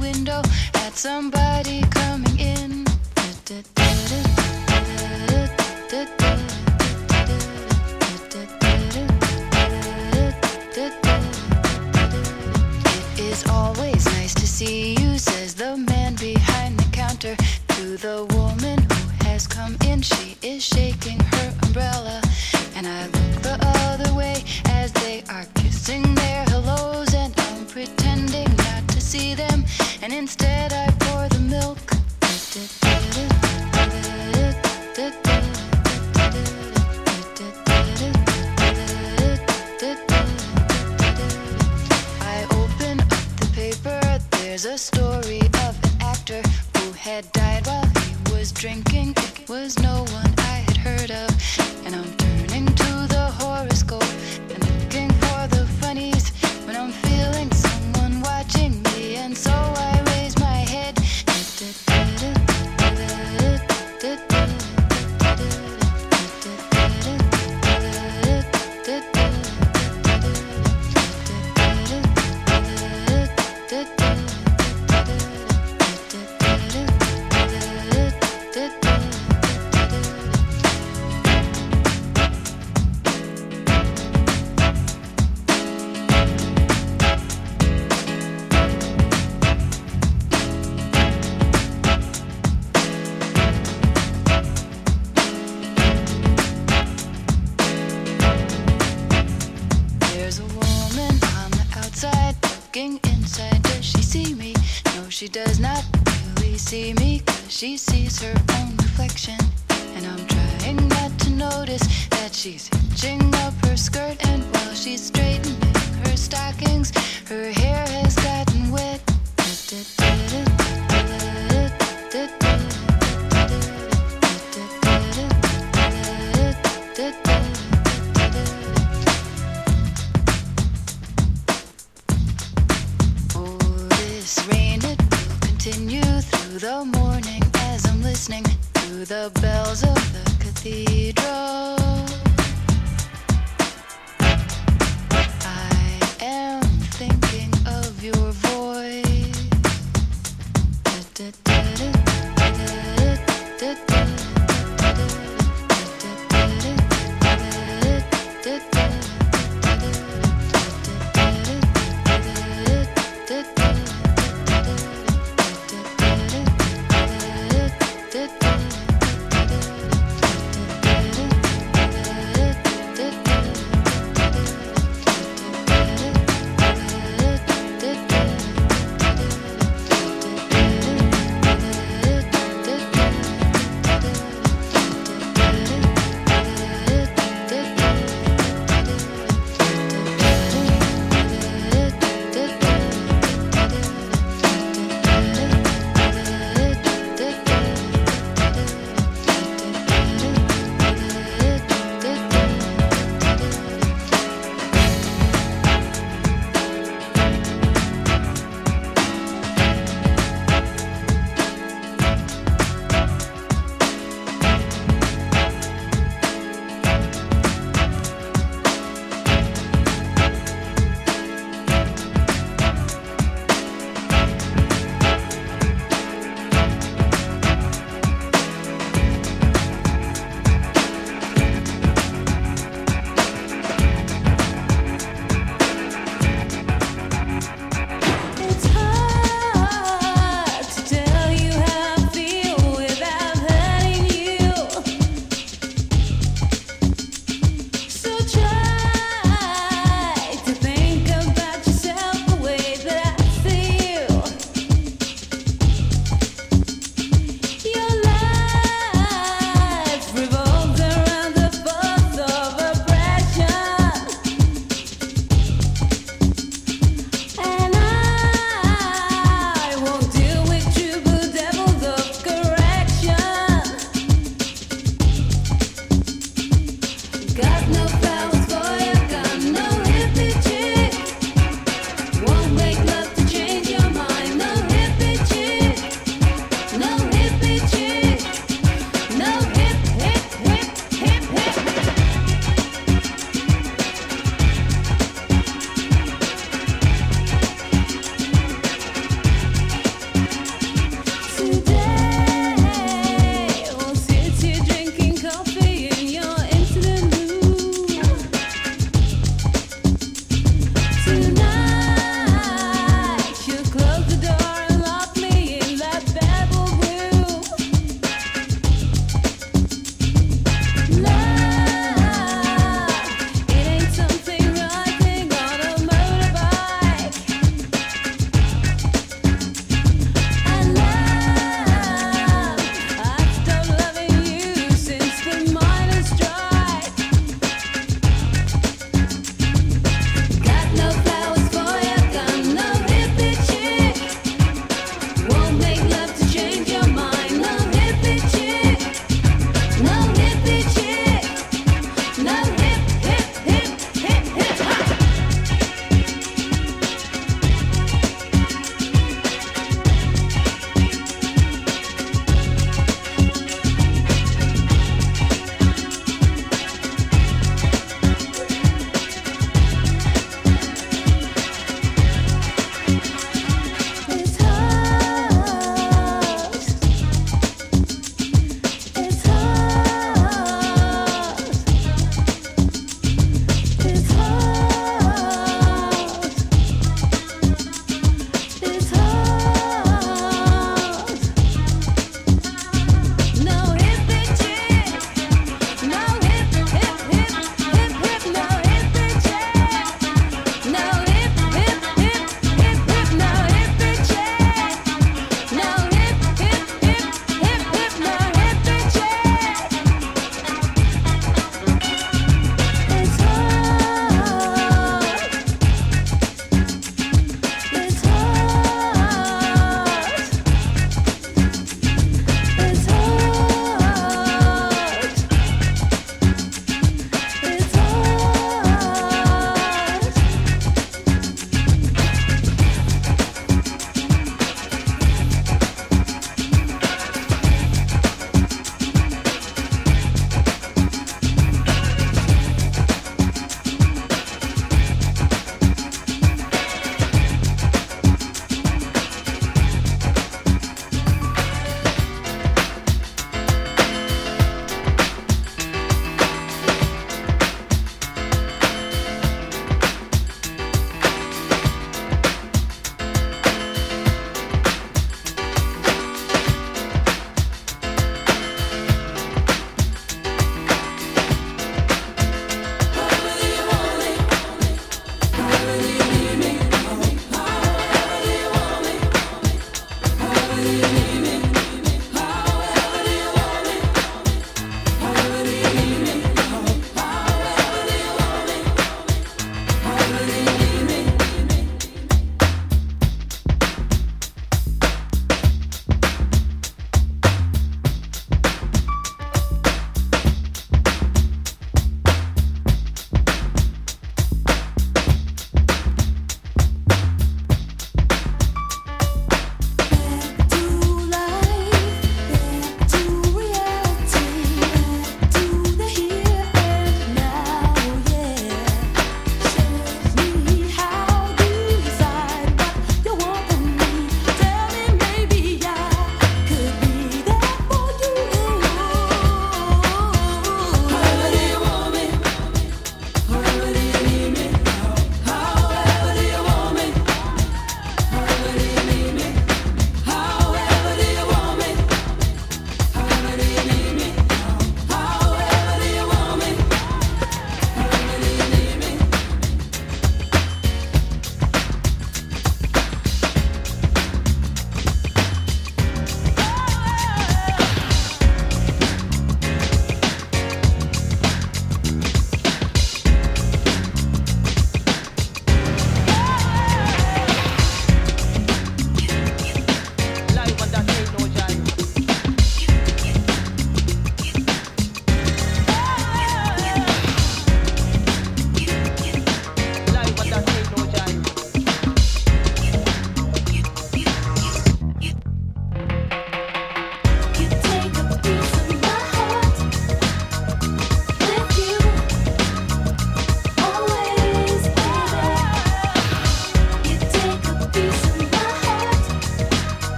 window, had somebody coming in. It is always nice to see you, says the man behind the counter to the woman who has come in. She is shaking. the morning as I'm listening to the bells of the cathedral.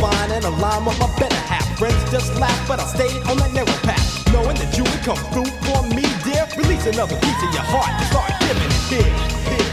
Find and align with my better half. Friends just laugh, but I stayed on that narrow path. Knowing that you would come through for me, dear. Release another piece of your heart and start giving it here.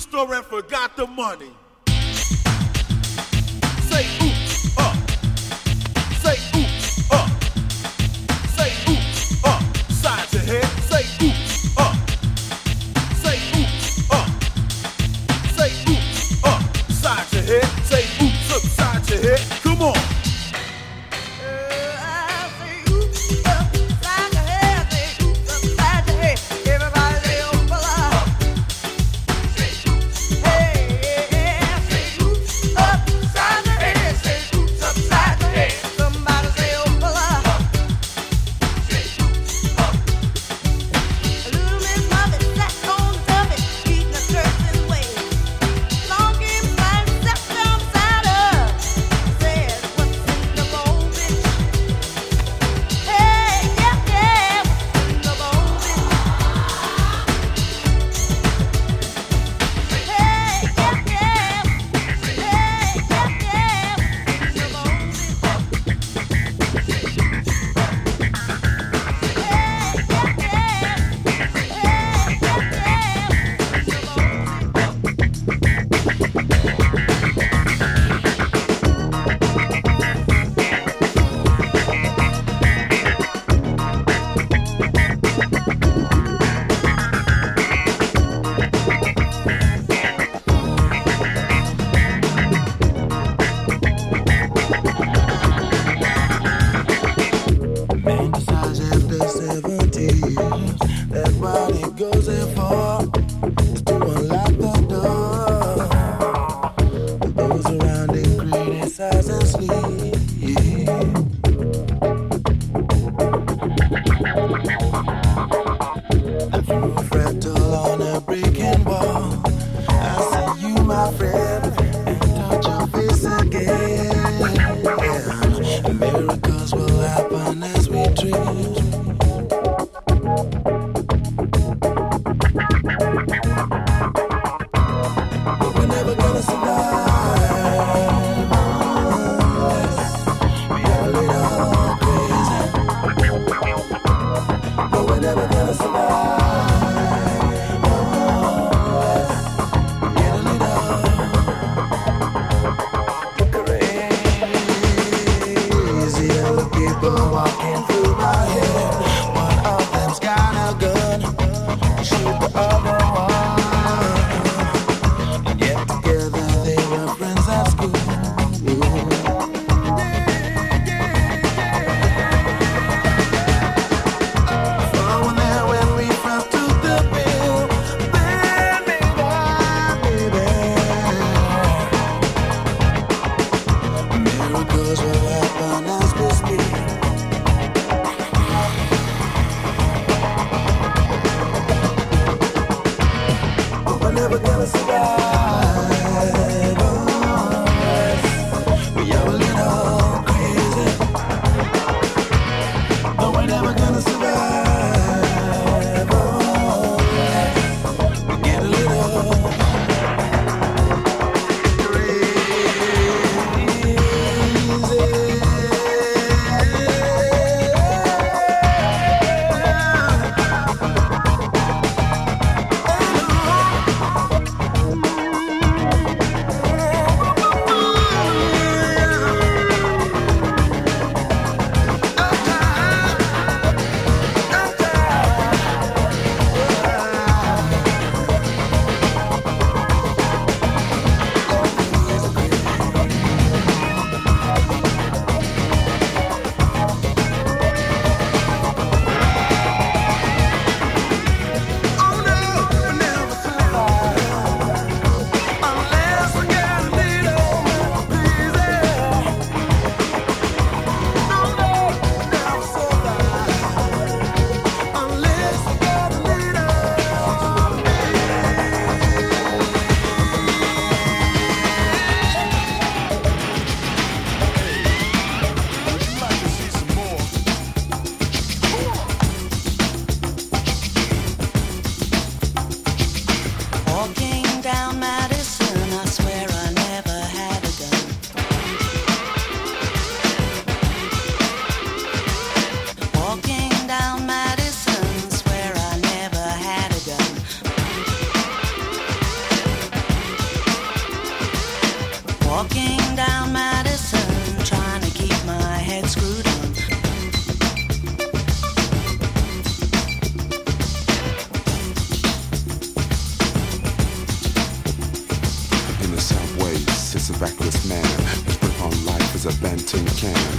store and forgot the money.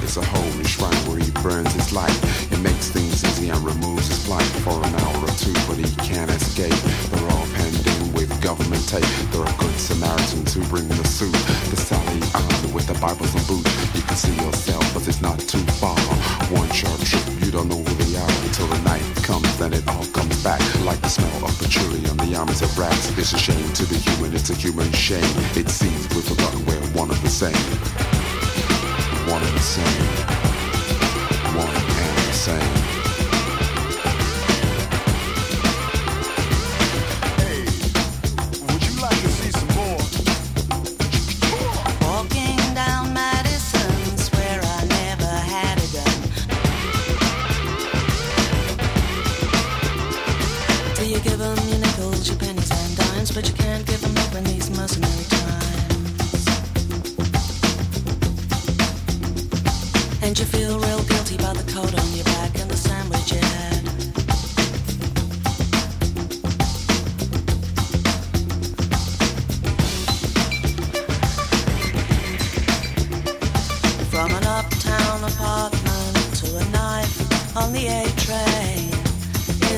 It's a holy shrine where he burns his life. It makes things easy and removes his plight for an hour or two, but he can't escape. They're all pending with government tape. There are good Samaritans who bring the suit. The Sally Ann with the Bibles and boots. You can see yourself, but it's not too far. One sharp trip, you don't know who they are until the night comes, then it all comes back. Like the smell of patchouli on the arms of rats. It's a shame to be human, it's a human shame. It seems we've forgotten we're one of the same one and the same, one and the same.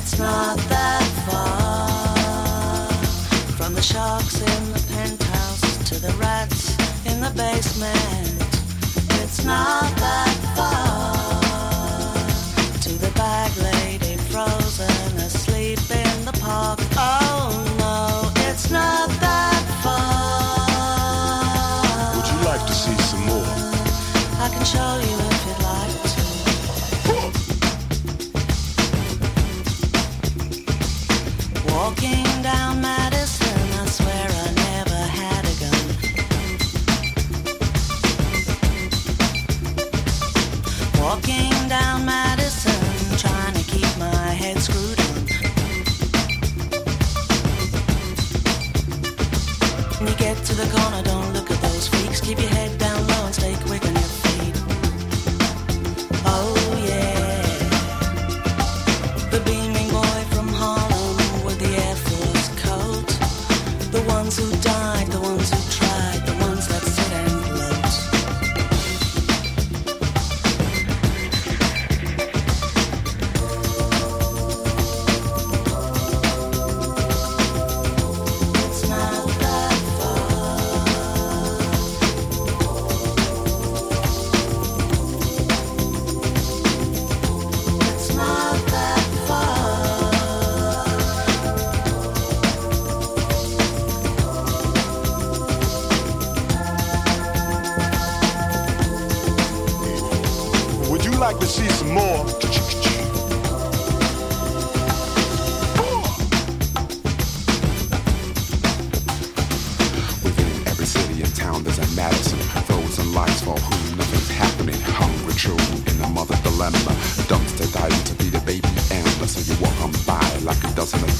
It's not that far from the sharks in the penthouse to the rats in the basement. It's not that far.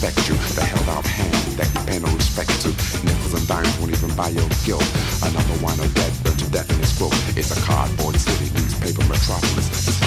respect you. The held out hand that you pay no respect to. Nickels and dimes won't even buy your guilt. Another wine of that. burned to death in his book It's a cardboard city, newspaper metropolis.